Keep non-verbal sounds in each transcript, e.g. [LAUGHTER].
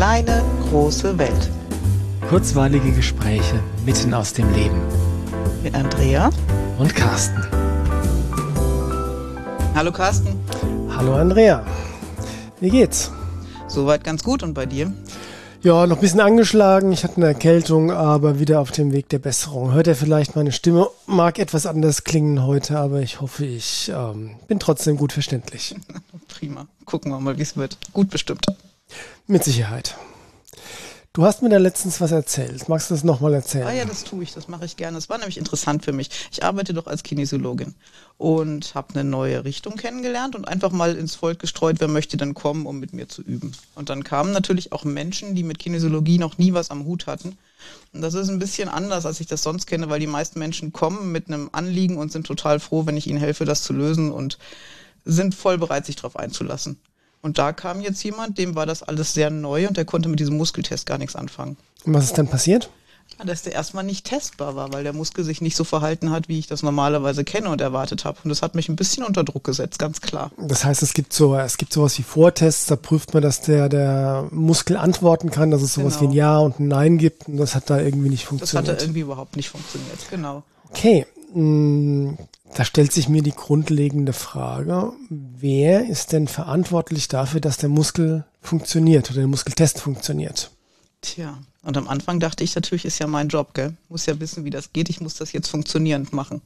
kleine, große Welt. Kurzweilige Gespräche mitten aus dem Leben. Mit Andrea und Carsten. Hallo Carsten. Hallo Andrea. Wie geht's? Soweit ganz gut und bei dir? Ja, noch ein bisschen angeschlagen. Ich hatte eine Erkältung, aber wieder auf dem Weg der Besserung. Hört ihr vielleicht meine Stimme? Mag etwas anders klingen heute, aber ich hoffe, ich ähm, bin trotzdem gut verständlich. [LAUGHS] Prima. Gucken wir mal, wie es wird. Gut bestimmt. Mit Sicherheit. Du hast mir da letztens was erzählt. Magst du das nochmal erzählen? Ah ja, das tue ich, das mache ich gerne. Das war nämlich interessant für mich. Ich arbeite doch als Kinesiologin und habe eine neue Richtung kennengelernt und einfach mal ins Volk gestreut, wer möchte denn kommen, um mit mir zu üben. Und dann kamen natürlich auch Menschen, die mit Kinesiologie noch nie was am Hut hatten. Und das ist ein bisschen anders, als ich das sonst kenne, weil die meisten Menschen kommen mit einem Anliegen und sind total froh, wenn ich ihnen helfe, das zu lösen und sind voll bereit, sich darauf einzulassen. Und da kam jetzt jemand, dem war das alles sehr neu und der konnte mit diesem Muskeltest gar nichts anfangen. Und was ist dann passiert? Ja, dass der erstmal nicht testbar war, weil der Muskel sich nicht so verhalten hat, wie ich das normalerweise kenne und erwartet habe. Und das hat mich ein bisschen unter Druck gesetzt, ganz klar. Das heißt, es gibt so, es gibt sowas wie Vortests, da prüft man, dass der, der Muskel antworten kann, dass es sowas genau. wie ein Ja und ein Nein gibt und das hat da irgendwie nicht funktioniert. Das hat da irgendwie überhaupt nicht funktioniert, genau. Okay, da stellt sich mir die grundlegende Frage, wer ist denn verantwortlich dafür, dass der Muskel funktioniert oder der Muskeltest funktioniert? Tja, und am Anfang dachte ich natürlich, ist ja mein Job, gell? Muss ja wissen, wie das geht. Ich muss das jetzt funktionierend machen.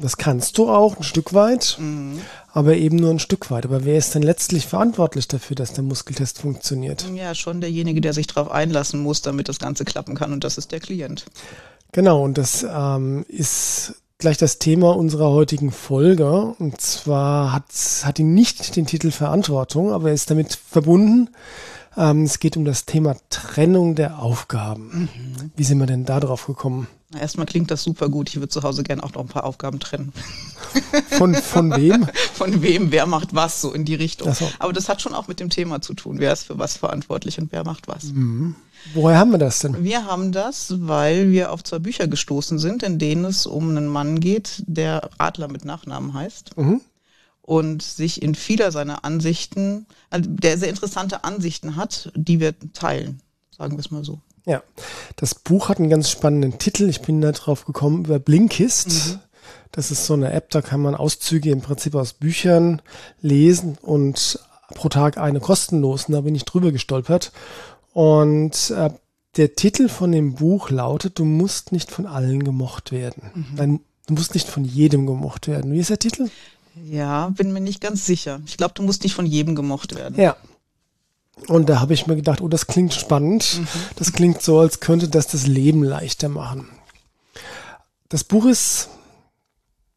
Das kannst du auch ein Stück weit, mhm. aber eben nur ein Stück weit. Aber wer ist denn letztlich verantwortlich dafür, dass der Muskeltest funktioniert? Ja, schon derjenige, der sich darauf einlassen muss, damit das Ganze klappen kann. Und das ist der Klient. Genau, und das ähm, ist gleich das Thema unserer heutigen Folge. Und zwar hat, hat ihn nicht den Titel Verantwortung, aber er ist damit verbunden. Ähm, es geht um das Thema Trennung der Aufgaben. Mhm. Wie sind wir denn da drauf gekommen? Erstmal klingt das super gut. Ich würde zu Hause gerne auch noch ein paar Aufgaben trennen. [LAUGHS] Von, von wem? [LAUGHS] Von wem, wer macht was, so in die Richtung. So. Aber das hat schon auch mit dem Thema zu tun. Wer ist für was verantwortlich und wer macht was. Mhm. Woher haben wir das denn? Wir haben das, weil wir auf zwei Bücher gestoßen sind, in denen es um einen Mann geht, der Adler mit Nachnamen heißt. Mhm. Und sich in vieler seiner Ansichten, also der sehr interessante Ansichten hat, die wir teilen, sagen wir es mal so. Ja, das Buch hat einen ganz spannenden Titel. Ich bin da drauf gekommen über Blinkist. Mhm. Das ist so eine App, da kann man Auszüge im Prinzip aus Büchern lesen und pro Tag eine kostenlos. Und da bin ich drüber gestolpert. Und äh, der Titel von dem Buch lautet, du musst nicht von allen gemocht werden. Mhm. Nein, du musst nicht von jedem gemocht werden. Wie ist der Titel? Ja, bin mir nicht ganz sicher. Ich glaube, du musst nicht von jedem gemocht werden. Ja, und da habe ich mir gedacht, oh, das klingt spannend. Mhm. Das klingt so, als könnte das das Leben leichter machen. Das Buch ist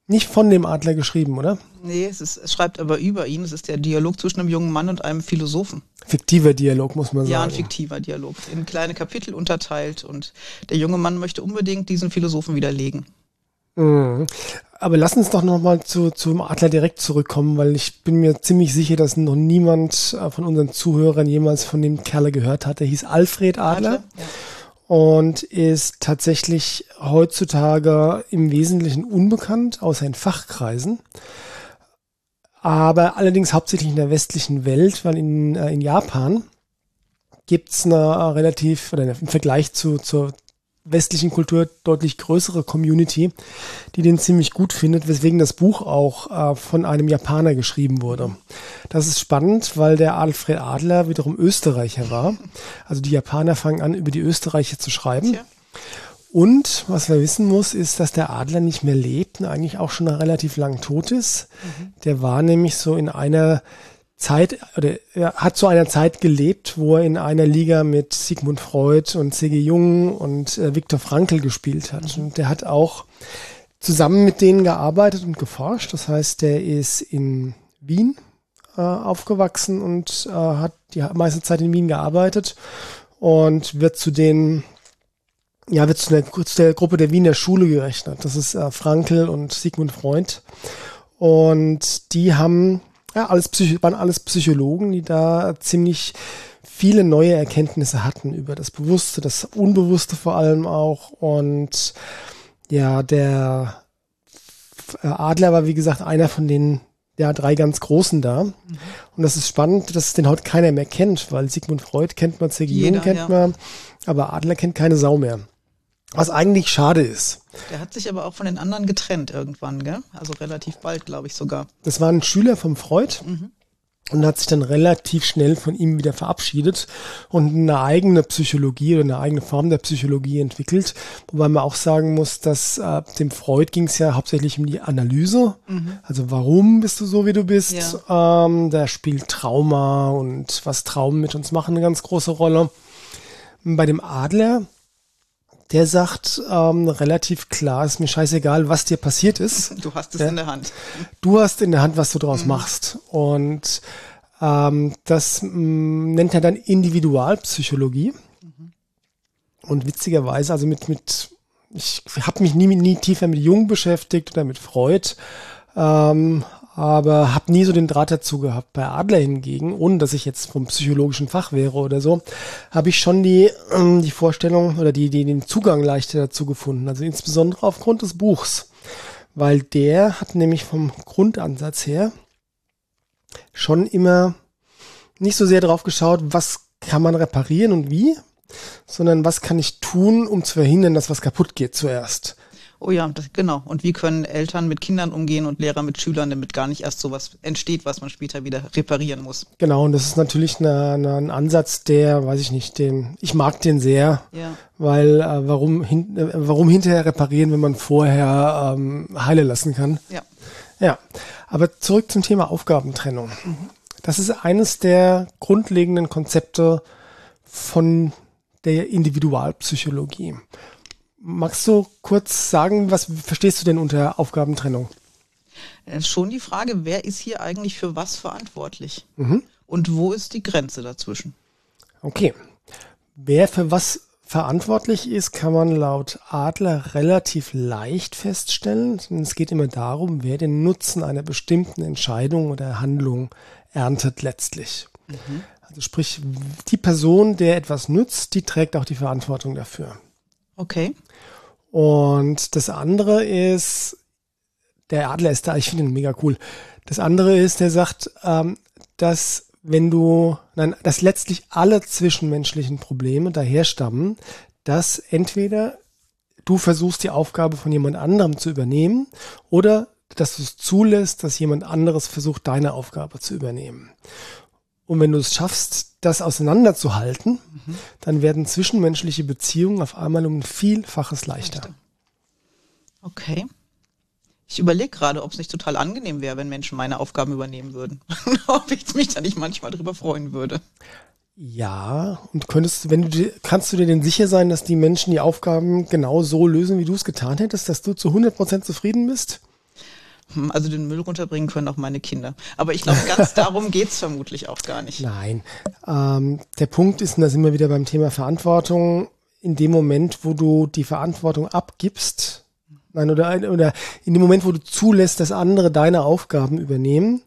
nicht von dem Adler geschrieben, oder? Nee, es, ist, es schreibt aber über ihn. Es ist der Dialog zwischen einem jungen Mann und einem Philosophen. Fiktiver Dialog, muss man sagen. Ja, ein fiktiver Dialog. In kleine Kapitel unterteilt. Und der junge Mann möchte unbedingt diesen Philosophen widerlegen. Mhm. Aber lass uns doch nochmal zu, zum Adler direkt zurückkommen, weil ich bin mir ziemlich sicher, dass noch niemand äh, von unseren Zuhörern jemals von dem Kerle gehört hat. Der hieß Alfred Adler. Adler. Und ist tatsächlich heutzutage im Wesentlichen unbekannt, außer in Fachkreisen. Aber allerdings hauptsächlich in der westlichen Welt, weil in, äh, in Japan gibt's eine relativ, oder im Vergleich zu, zur westlichen Kultur deutlich größere Community, die den ziemlich gut findet, weswegen das Buch auch äh, von einem Japaner geschrieben wurde. Das ist spannend, weil der Alfred Adler wiederum Österreicher war. Also die Japaner fangen an, über die Österreicher zu schreiben. Und was man wissen muss, ist, dass der Adler nicht mehr lebt und eigentlich auch schon relativ lang tot ist. Mhm. Der war nämlich so in einer Zeit oder er hat zu einer Zeit gelebt, wo er in einer Liga mit Sigmund Freud und C.G. Jung und äh, Viktor Frankl gespielt hat. Mhm. Und der hat auch zusammen mit denen gearbeitet und geforscht. Das heißt, der ist in Wien äh, aufgewachsen und äh, hat die meiste Zeit in Wien gearbeitet und wird zu den ja, wird zu der, zu der Gruppe der Wiener Schule gerechnet. Das ist äh, Frankl und Sigmund Freud. Und die haben ja, alles Psycho waren alles Psychologen, die da ziemlich viele neue Erkenntnisse hatten über das Bewusste, das Unbewusste vor allem auch. Und ja, der Adler war, wie gesagt, einer von den ja, drei ganz großen da. Mhm. Und das ist spannend, dass es den heute keiner mehr kennt, weil Sigmund Freud kennt man, C.G. Jung kennt ja. man, aber Adler kennt keine Sau mehr. Was eigentlich schade ist. Der hat sich aber auch von den anderen getrennt irgendwann, gell? Also relativ bald, glaube ich sogar. Das war ein Schüler vom Freud. Mhm und hat sich dann relativ schnell von ihm wieder verabschiedet und eine eigene Psychologie oder eine eigene Form der Psychologie entwickelt. Wobei man auch sagen muss, dass äh, dem Freud ging es ja hauptsächlich um die Analyse. Mhm. Also warum bist du so, wie du bist? Ja. Ähm, da spielt Trauma und was Traumen mit uns machen eine ganz große Rolle. Bei dem Adler der sagt ähm, relativ klar, ist mir scheißegal, was dir passiert ist. [LAUGHS] Du hast es ja, in der Hand. Du hast in der Hand, was du draus mhm. machst. Und ähm, das mh, mm, nennt er dann Individualpsychologie. Mhm. Und witzigerweise, also mit, mit ich habe mich nie, nie tiefer mit Jung beschäftigt oder mit Freud, ähm, aber habe nie so den Draht dazu gehabt. Bei Adler hingegen, ohne dass ich jetzt vom psychologischen Fach wäre oder so, habe ich schon die, ähm, die Vorstellung oder die, die, den Zugang leichter dazu gefunden. Also insbesondere aufgrund des Buchs. Weil der hat nämlich vom Grundansatz her schon immer nicht so sehr drauf geschaut, was kann man reparieren und wie, sondern was kann ich tun, um zu verhindern, dass was kaputt geht zuerst. Oh ja, das, genau. Und wie können Eltern mit Kindern umgehen und Lehrer mit Schülern, damit gar nicht erst sowas entsteht, was man später wieder reparieren muss. Genau, und das ist natürlich eine, eine, ein Ansatz, der, weiß ich nicht, den, ich mag den sehr, ja. weil äh, warum, hin, äh, warum hinterher reparieren, wenn man vorher ähm, heile lassen kann? Ja. Ja, aber zurück zum Thema Aufgabentrennung. Mhm. Das ist eines der grundlegenden Konzepte von der Individualpsychologie. Magst du kurz sagen, was verstehst du denn unter Aufgabentrennung? Äh, schon die Frage, wer ist hier eigentlich für was verantwortlich? Mhm. Und wo ist die Grenze dazwischen? Okay. Wer für was verantwortlich ist, kann man laut Adler relativ leicht feststellen. Es geht immer darum, wer den Nutzen einer bestimmten Entscheidung oder Handlung erntet letztlich. Mhm. Also sprich, die Person, der etwas nützt, die trägt auch die Verantwortung dafür. Okay. Und das andere ist, der Adler ist da, ich finde ihn mega cool. Das andere ist, der sagt, ähm, dass wenn du, nein, dass letztlich alle zwischenmenschlichen Probleme daher stammen, dass entweder du versuchst, die Aufgabe von jemand anderem zu übernehmen oder dass du es zulässt, dass jemand anderes versucht, deine Aufgabe zu übernehmen. Und wenn du es schaffst, das auseinanderzuhalten, mhm. dann werden zwischenmenschliche Beziehungen auf einmal um ein Vielfaches leichter. Okay. Ich überlege gerade, ob es nicht total angenehm wäre, wenn Menschen meine Aufgaben übernehmen würden. [LAUGHS] ob ich mich da nicht manchmal drüber freuen würde. Ja, und könntest, wenn du kannst du dir denn sicher sein, dass die Menschen die Aufgaben genau so lösen, wie du es getan hättest, dass du zu 100% zufrieden bist? Hm, also den Müll runterbringen können auch meine Kinder. Aber ich glaube, ganz [LAUGHS] darum geht's vermutlich auch gar nicht. Nein. Ähm, der Punkt ist, und da sind wir wieder beim Thema Verantwortung, in dem Moment, wo du die Verantwortung abgibst, nein, oder, oder in dem Moment, wo du zulässt, dass andere deine Aufgaben übernehmen,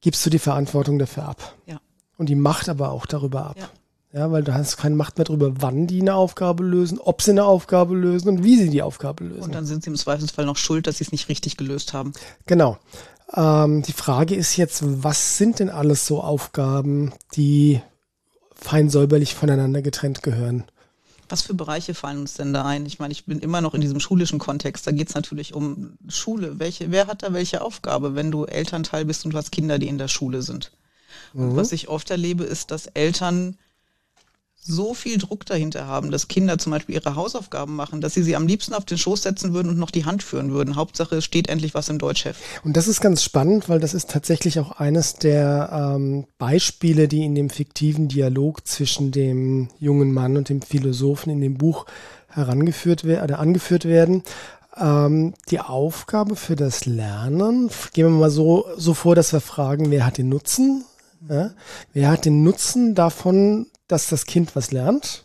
gibst du die Verantwortung dafür ab. Ja. Und die Macht aber auch darüber ab. Ja. Ja, weil du hast keine Macht mehr darüber, wann die eine Aufgabe lösen, ob sie eine Aufgabe lösen und wie sie die Aufgabe lösen. Und dann sind sie im Zweifelsfall noch schuld, dass sie es nicht richtig gelöst haben. Genau. Ähm, die Frage ist jetzt, was sind denn alles so Aufgaben, die fein säuberlich voneinander getrennt gehören? Was für Bereiche fallen uns denn da ein? Ich meine, ich bin immer noch in diesem schulischen Kontext. Da geht es natürlich um Schule. Welche, wer hat da welche Aufgabe, wenn du Elternteil bist und du hast Kinder, die in der Schule sind? Mhm. Und was ich oft erlebe, ist, dass Eltern so viel Druck dahinter haben, dass Kinder zum Beispiel ihre Hausaufgaben machen, dass sie sie am liebsten auf den Schoß setzen würden und noch die Hand führen würden. Hauptsache, es steht endlich was im Deutschheft. Und das ist ganz spannend, weil das ist tatsächlich auch eines der ähm, Beispiele, die in dem fiktiven Dialog zwischen dem jungen Mann und dem Philosophen in dem Buch herangeführt werden oder angeführt werden. Ähm, die Aufgabe für das Lernen, gehen wir mal so, so vor, dass wir fragen, wer hat den Nutzen? Ja? Wer hat den Nutzen davon, dass das Kind was lernt?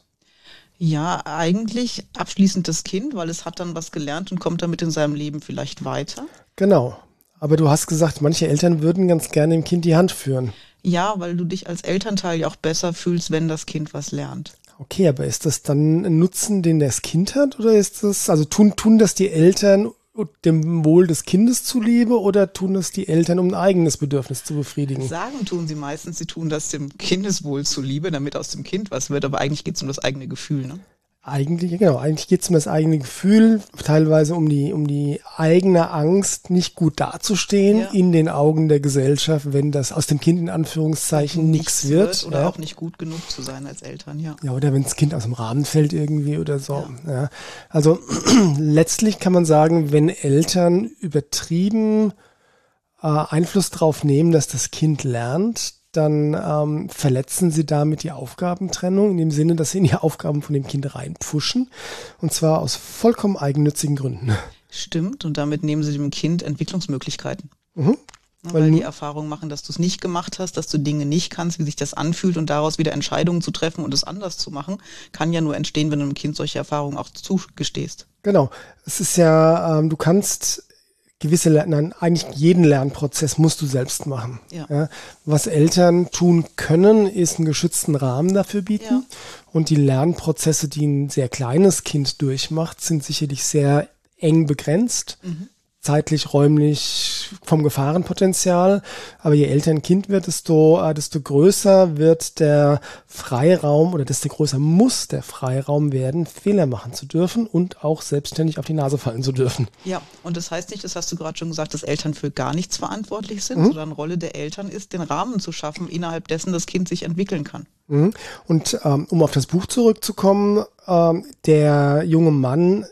Ja, eigentlich abschließend das Kind, weil es hat dann was gelernt und kommt damit in seinem Leben vielleicht weiter. Genau. Aber du hast gesagt, manche Eltern würden ganz gerne dem Kind die Hand führen. Ja, weil du dich als Elternteil ja auch besser fühlst, wenn das Kind was lernt. Okay, aber ist das dann ein Nutzen, den das Kind hat? Oder ist das, also tun, tun das die Eltern dem Wohl des Kindes zuliebe oder tun das die Eltern, um ein eigenes Bedürfnis zu befriedigen? Sagen tun sie meistens, sie tun das dem Kindeswohl zuliebe, damit aus dem Kind was wird, aber eigentlich geht es um das eigene Gefühl. Ne? Eigentlich, genau, eigentlich geht es um das eigene Gefühl, teilweise um die, um die eigene Angst, nicht gut dazustehen ja. in den Augen der Gesellschaft, wenn das aus dem Kind in Anführungszeichen nichts wird. oder ja. auch nicht gut genug zu sein als Eltern, ja. Ja, oder wenn das Kind aus dem Rahmen fällt irgendwie oder so. Ja. ja. Also [CLEARS THROAT] letztlich kann man sagen, wenn Eltern übertrieben äh, Einfluss darauf nehmen, dass das Kind lernt, dann ähm, verletzen sie damit die Aufgabentrennung in dem Sinne, dass sie in die Aufgaben von dem Kind reinpfuschen und zwar aus vollkommen eigennützigen Gründen. Stimmt und damit nehmen sie dem Kind Entwicklungsmöglichkeiten. Mhm. Weil, weil die Erfahrung machen, dass du es nicht gemacht hast, dass du Dinge nicht kannst, wie sich das anfühlt und daraus wieder Entscheidungen zu treffen und es anders zu machen, kann ja nur entstehen, wenn du einem Kind solche Erfahrungen auch zugestehst. Genau. Es ist ja, ähm, du kannst gewisse, nein, eigentlich jeden Lernprozess musst du selbst machen. Ja. ja. was Eltern tun können, ist einen geschützten Rahmen dafür bieten. Ja. Und die Lernprozesse, die ein sehr kleines Kind durchmacht, sind sicherlich sehr eng begrenzt. Mhm zeitlich, räumlich, vom Gefahrenpotenzial. Aber je älter ein Kind wird, desto, äh, desto größer wird der Freiraum oder desto größer muss der Freiraum werden, Fehler machen zu dürfen und auch selbstständig auf die Nase fallen zu dürfen. Ja, und das heißt nicht, das hast du gerade schon gesagt, dass Eltern für gar nichts verantwortlich sind, mhm. sondern Rolle der Eltern ist, den Rahmen zu schaffen, innerhalb dessen das Kind sich entwickeln kann. Mhm. Und ähm, um auf das Buch zurückzukommen, ähm, der junge Mann,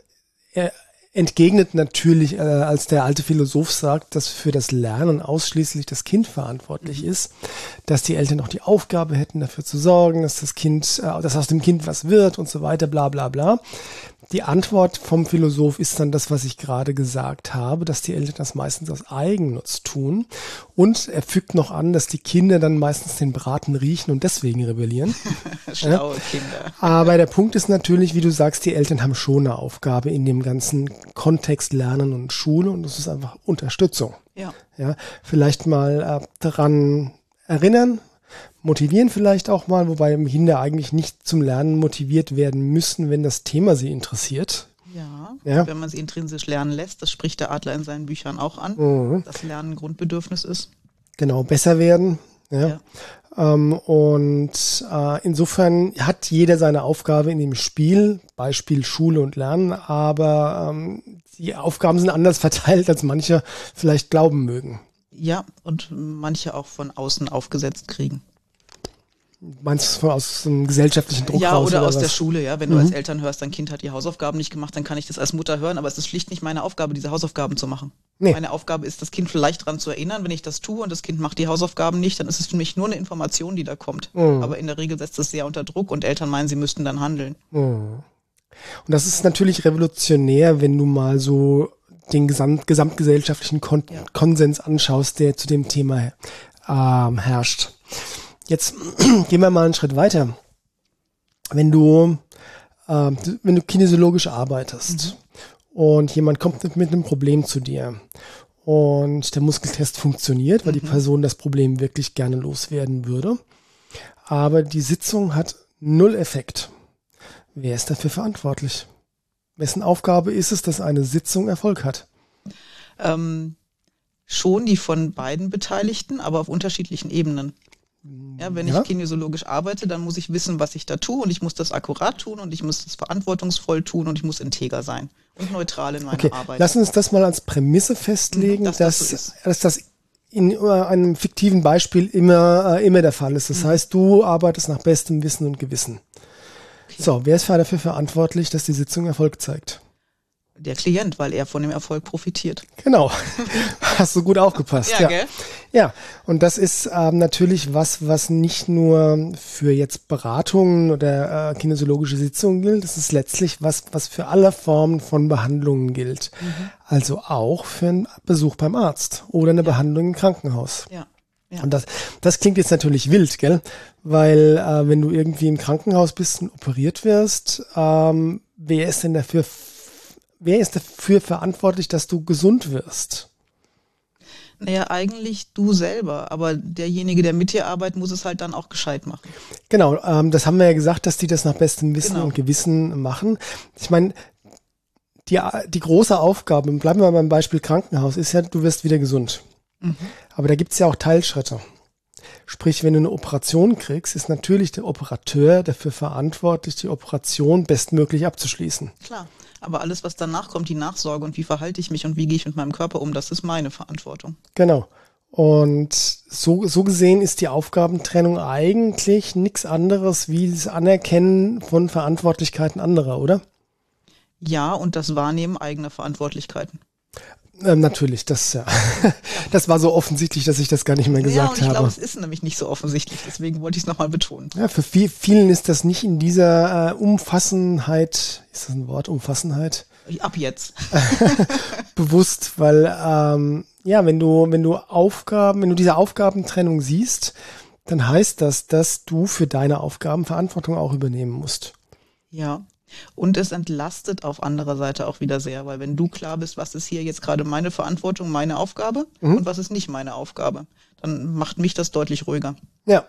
er entgegnet natürlich, äh, als der alte Philosoph sagt, dass für das Lernen ausschließlich das Kind verantwortlich mhm. ist, dass die Eltern auch die Aufgabe hätten, dafür zu sorgen, dass das Kind, äh, dass aus dem Kind was wird und so weiter, bla bla bla. Die Antwort vom Philosoph ist dann das, was ich gerade gesagt habe, dass die Eltern das meistens aus Eigennutz tun. Und er fügt noch an, dass die Kinder dann meistens den Braten riechen und deswegen rebellieren. [LAUGHS] Schlaue ja. Kinder. Aber der Punkt ist natürlich, wie du sagst, die Eltern haben schon eine Aufgabe in dem ganzen Kontext Lernen und Schule und das ist einfach Unterstützung. Ja. Ja, vielleicht mal äh, daran erinnern, motivieren vielleicht auch mal, wobei Kinder eigentlich nicht zum Lernen motiviert werden müssen, wenn das Thema sie interessiert. Ja, ja. wenn man sie intrinsisch lernen lässt, das spricht der Adler in seinen Büchern auch an, mhm. dass Lernen ein Grundbedürfnis ist. Genau, besser werden. Ja. ja. Ähm, und äh, insofern hat jeder seine Aufgabe in dem Spiel, Beispiel Schule und Lernen, aber ähm, die Aufgaben sind anders [LAUGHS] verteilt, als manche vielleicht glauben mögen. Ja, und manche auch von außen aufgesetzt kriegen. Meinst du aus einem gesellschaftlichen Druck ja, raus? Oder, oder aus was? der Schule, ja. Wenn mhm. du als Eltern hörst, dein Kind hat die Hausaufgaben nicht gemacht, dann kann ich das als Mutter hören, aber es ist schlicht nicht meine Aufgabe, diese Hausaufgaben zu machen. Nee. Meine Aufgabe ist, das Kind vielleicht daran zu erinnern, wenn ich das tue und das Kind macht die Hausaufgaben nicht, dann ist es für mich nur eine Information, die da kommt. Mhm. Aber in der Regel setzt es sehr unter Druck und Eltern meinen, sie müssten dann handeln. Mhm. Und das ist natürlich revolutionär, wenn du mal so den gesamt, gesamtgesellschaftlichen Kon ja. Konsens anschaust, der zu dem Thema ähm, herrscht. Jetzt [CLEARS THROAT] gehen wir mal einen Schritt weiter. Wenn du, äh, wenn du kinesiologisch arbeitest mhm. und jemand kommt mit einem Problem zu dir und der Muskeltest funktioniert, weil mhm. die Person das Problem wirklich gerne loswerden würde, aber die Sitzung hat null Effekt. Wer ist dafür verantwortlich? Wessen Aufgabe ist es, dass eine Sitzung Erfolg hat? Ähm, schon die von beiden Beteiligten, aber auf unterschiedlichen Ebenen. Ja, wenn ja. ich kinesiologisch arbeite, dann muss ich wissen, was ich da tue und ich muss das akkurat tun und ich muss das verantwortungsvoll tun und ich muss integer sein und neutral in meiner okay. Arbeit. Lass uns das mal als Prämisse festlegen, dass, dass, das, so dass das in einem fiktiven Beispiel immer, äh, immer der Fall ist. Das mhm. heißt, du arbeitest nach bestem Wissen und Gewissen. Okay. So, wer ist dafür verantwortlich, dass die Sitzung Erfolg zeigt? der Klient, weil er von dem Erfolg profitiert. Genau. [LAUGHS] Hast du gut aufgepasst. ja, ja, gell? Ja, und das ist ähm, natürlich was, was nicht nur für jetzt Beratungen oder äh, kinesiologische Sitzungen gilt, das ist letztlich was, was für alle Formen von Behandlungen gilt. Mhm. Also auch für einen Besuch beim Arzt oder eine ja. Behandlung im Krankenhaus. Ja. Ja. Und das, das klingt jetzt natürlich wild, gell? Weil äh, wenn du irgendwie im Krankenhaus bist und operiert wirst, ähm, wer ist denn dafür wer ist dafür verantwortlich, dass du gesund wirst? Naja, eigentlich du selber, aber derjenige, der mit dir arbeitet, muss es halt dann auch gescheit machen. Genau, ähm, das haben wir ja gesagt, dass die das nach bestem Wissen genau. und Gewissen machen. Ich meine, die, die große Aufgabe, bleiben wir beim Beispiel Krankenhaus, ist ja, du wirst wieder gesund. Mhm. Aber da gibt's ja auch Teilschritte. Sprich, wenn du eine Operation kriegst, ist natürlich der Operateur dafür verantwortlich, die Operation bestmöglich abzuschließen. Klar. Aber alles, was danach kommt, die Nachsorge und wie verhalte ich mich und wie gehe ich mit meinem Körper um, das ist meine Verantwortung. Genau. Und so, so gesehen ist die Aufgabentrennung eigentlich nichts anderes wie das Anerkennen von Verantwortlichkeiten anderer, oder? Ja, und das Wahrnehmen eigener Verantwortlichkeiten. Ähm, natürlich, das ja. [LAUGHS] das war so offensichtlich, dass ich das gar nicht mehr gesagt ja, und ich glaube, es ist nämlich nicht so offensichtlich, deswegen wollte ich es nochmal betonen. Ja, für viel, vielen ist das nicht in dieser äh, Umfassenheit, ist das ein Wort, Umfassenheit? Ab jetzt. [LAUGHS] bewusst, weil ähm, ja, wenn du, wenn du Aufgaben, wenn du diese Aufgabentrennung siehst, dann heißt das, dass du für deine Aufgaben Verantwortung auch übernehmen musst. Ja. Und es entlastet auf anderer Seite auch wieder sehr, weil wenn du klar bist, was ist hier jetzt gerade meine Verantwortung, meine Aufgabe mhm. und was ist nicht meine Aufgabe, dann macht mich das deutlich ruhiger. Ja.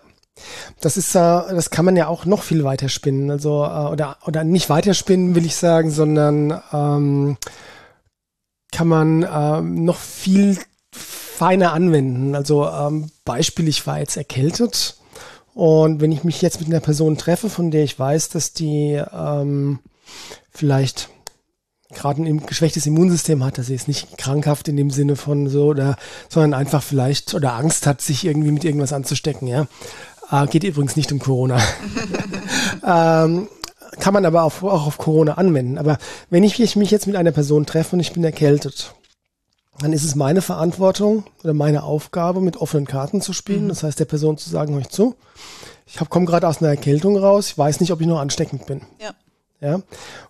Das ist, äh, das kann man ja auch noch viel weiter spinnen. Also, äh, oder, oder nicht weiter spinnen, will ich sagen, sondern ähm, kann man ähm, noch viel feiner anwenden. Also ähm, Beispiel, ich war jetzt erkältet und wenn ich mich jetzt mit einer Person treffe, von der ich weiß, dass die ähm, vielleicht gerade ein geschwächtes Immunsystem hat, dass sie ist nicht krankhaft in dem Sinne von so, oder, sondern einfach vielleicht oder Angst hat, sich irgendwie mit irgendwas anzustecken, ja. Äh, geht übrigens nicht um Corona. [LAUGHS] ähm, kann man aber auch, auch auf Corona anwenden. Aber wenn ich mich jetzt mit einer Person treffe und ich bin erkältet dann ist es meine Verantwortung oder meine Aufgabe, mit offenen Karten zu spielen. Mhm. Das heißt, der Person zu sagen, euch zu, ich komme gerade aus einer Erkältung raus, ich weiß nicht, ob ich noch ansteckend bin. Ja. Ja.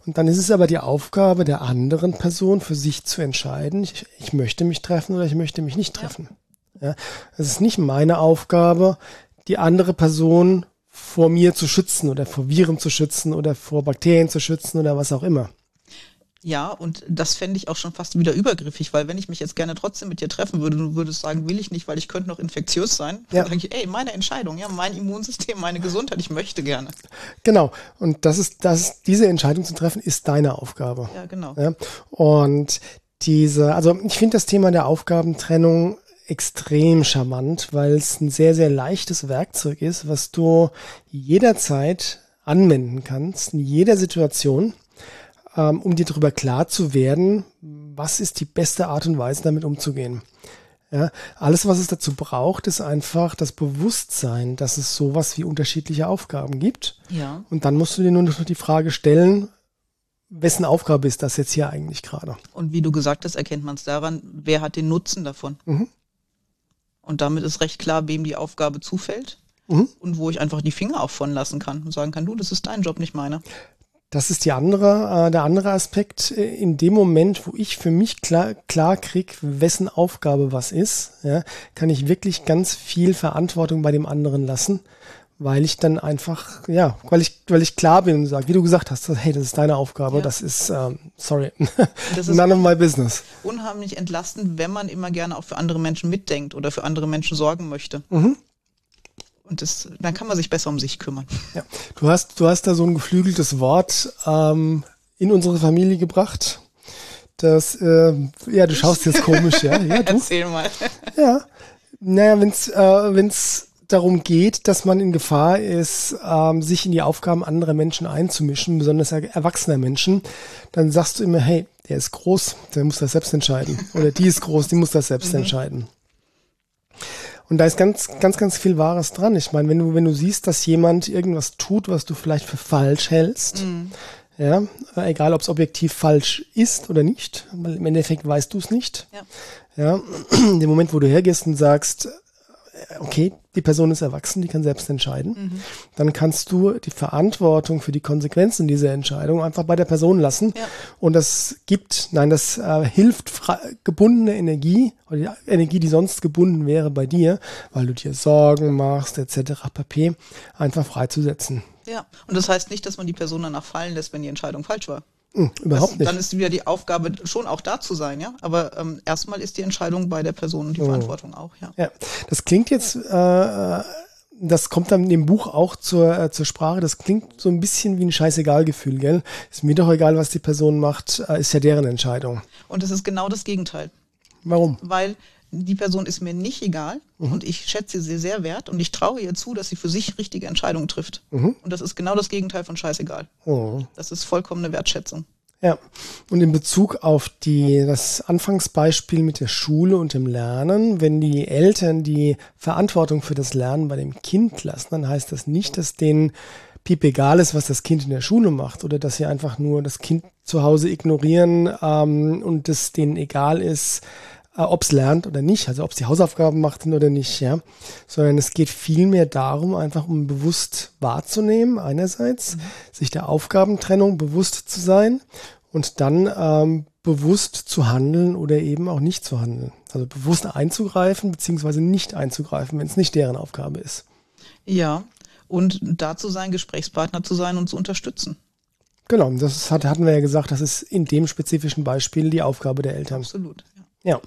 Und dann ist es aber die Aufgabe der anderen Person für sich zu entscheiden, ich, ich möchte mich treffen oder ich möchte mich nicht treffen. Ja. ja. Es ist nicht meine Aufgabe, die andere Person vor mir zu schützen oder vor Viren zu schützen oder vor Bakterien zu schützen oder was auch immer. Ja, und das fände ich auch schon fast wieder übergriffig, weil wenn ich mich jetzt gerne trotzdem mit dir treffen würde, du würdest sagen, will ich nicht, weil ich könnte noch infektiös sein. Ja. Dann sage ich, ey, meine Entscheidung, ja, mein Immunsystem, meine Gesundheit, ich möchte gerne. Genau. Und das ist, das, diese Entscheidung zu treffen, ist deine Aufgabe. Ja, genau. Ja? Und diese, also ich finde das Thema der Aufgabentrennung extrem charmant, weil es ein sehr, sehr leichtes Werkzeug ist, was du jederzeit anwenden kannst, in jeder Situation ähm, um dir darüber klar zu werden, was ist die beste Art und Weise, damit umzugehen. Ja, alles, was es dazu braucht, ist einfach das Bewusstsein, dass es sowas wie unterschiedliche Aufgaben gibt. Ja. Und dann musst du dir nur noch die Frage stellen, wessen Aufgabe ist das jetzt hier eigentlich gerade? Und wie du gesagt hast, erkennt man es daran, wer hat den Nutzen davon. Mhm. Und damit ist recht klar, wem die Aufgabe zufällt. Mhm. Und wo ich einfach die Finger auch von lassen kann und sagen kann, du, das ist dein Job, nicht meiner. Das ist die andere, äh, der andere Aspekt. In dem Moment, wo ich für mich klar, klar krieg, wessen Aufgabe was ist, ja, kann ich wirklich ganz viel Verantwortung bei dem anderen lassen, weil ich dann einfach, ja, weil ich, weil ich klar bin und sage, wie du gesagt hast, hey, das ist deine Aufgabe, ja. das ist, ähm, sorry, das [LAUGHS] ist none of my business. Unheimlich entlastend, wenn man immer gerne auch für andere Menschen mitdenkt oder für andere Menschen sorgen möchte. Mhm. Und das, dann kann man sich besser um sich kümmern. Ja. Du hast, du hast da so ein geflügeltes Wort ähm, in unsere Familie gebracht. Das, äh, ja, du schaust jetzt komisch, ja. ja du? Erzähl mal. Ja. Naja, wenn es äh, wenn's darum geht, dass man in Gefahr ist, ähm, sich in die Aufgaben anderer Menschen einzumischen, besonders erwachsener Menschen, dann sagst du immer, hey, der ist groß, der muss das selbst entscheiden. Oder die ist groß, die muss das selbst mhm. entscheiden. Und da ist ganz, ganz, ganz viel Wahres dran. Ich meine, wenn du, wenn du siehst, dass jemand irgendwas tut, was du vielleicht für falsch hältst, mhm. ja, egal ob es objektiv falsch ist oder nicht, weil im Endeffekt weißt du es nicht. Ja. ja, [CLEARS THROAT] in dem Moment, wo du hergehst und sagst, okay, die Person ist erwachsen, die kann selbst entscheiden, mhm. dann kannst du die Verantwortung für die Konsequenzen dieser Entscheidung einfach bei der Person lassen. Ja. Und das gibt, nein, das äh, hilft gebundene Energie oder die Energie, die sonst gebunden wäre bei dir, weil du dir Sorgen machst, etc. pp, einfach freizusetzen. Ja, und das heißt nicht, dass man die Person danach fallen lässt, wenn die Entscheidung falsch war. Hm, überhaupt das, nicht. Dann ist wieder die Aufgabe, schon auch da zu sein, ja. Aber ähm, erstmal ist die Entscheidung bei der Person und die oh. Verantwortung auch, ja. Ja, das klingt jetzt äh, das kommt dann in dem Buch auch zur, äh, zur Sprache. Das klingt so ein bisschen wie ein Scheißegal-Gefühl, gell? Ist mir doch egal, was die Person macht, äh, ist ja deren Entscheidung. Und es ist genau das Gegenteil. Warum? Weil die Person ist mir nicht egal mhm. und ich schätze sie sehr wert und ich traue ihr zu, dass sie für sich richtige Entscheidungen trifft. Mhm. Und das ist genau das Gegenteil von scheißegal. Mhm. Das ist vollkommene Wertschätzung. Ja, und in Bezug auf die, das Anfangsbeispiel mit der Schule und dem Lernen, wenn die Eltern die Verantwortung für das Lernen bei dem Kind lassen, dann heißt das nicht, dass denen piep egal ist, was das Kind in der Schule macht oder dass sie einfach nur das Kind zu Hause ignorieren ähm, und es denen egal ist, äh, ob es lernt oder nicht, also ob es die Hausaufgaben macht oder nicht, ja, sondern es geht vielmehr darum, einfach um bewusst wahrzunehmen, einerseits, mhm. sich der Aufgabentrennung bewusst zu sein und dann ähm, bewusst zu handeln oder eben auch nicht zu handeln. Also bewusst einzugreifen beziehungsweise nicht einzugreifen, wenn es nicht deren Aufgabe ist. Ja, und da zu sein, Gesprächspartner zu sein und zu unterstützen. Genau, das hat, hatten wir ja gesagt, das ist in dem spezifischen Beispiel die Aufgabe der Eltern. Absolut. ja. ja.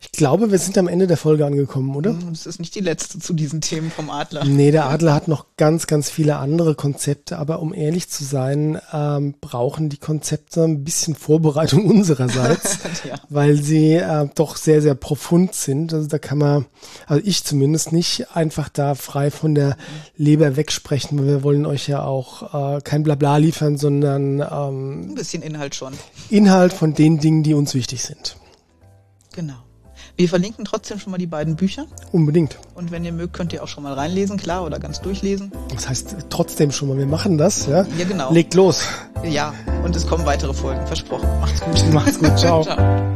Ich glaube, wir sind am Ende der Folge angekommen, oder? Das ist nicht die letzte zu diesen Themen vom Adler. Nee, der Adler hat noch ganz, ganz viele andere Konzepte, aber um ehrlich zu sein, ähm, brauchen die Konzepte ein bisschen Vorbereitung [LAUGHS] unsererseits, [LAUGHS] ja. weil sie äh, doch sehr, sehr profund sind. Also da kann man, also ich zumindest nicht einfach da frei von der Leber wegsprechen, weil wir wollen euch ja auch äh, kein Blabla liefern, sondern ähm, ein bisschen Inhalt schon. Inhalt von den Dingen, die uns wichtig sind. Genau. Wir verlinken trotzdem schon mal die beiden Bücher. Unbedingt. Und wenn ihr mögt, könnt ihr auch schon mal reinlesen, klar, oder ganz durchlesen. Das heißt trotzdem schon mal, wir machen das, ja? Ja, genau. Legt los. Ja, und es kommen weitere Folgen, versprochen. Macht's gut. Macht's gut, ciao. [LAUGHS] ciao.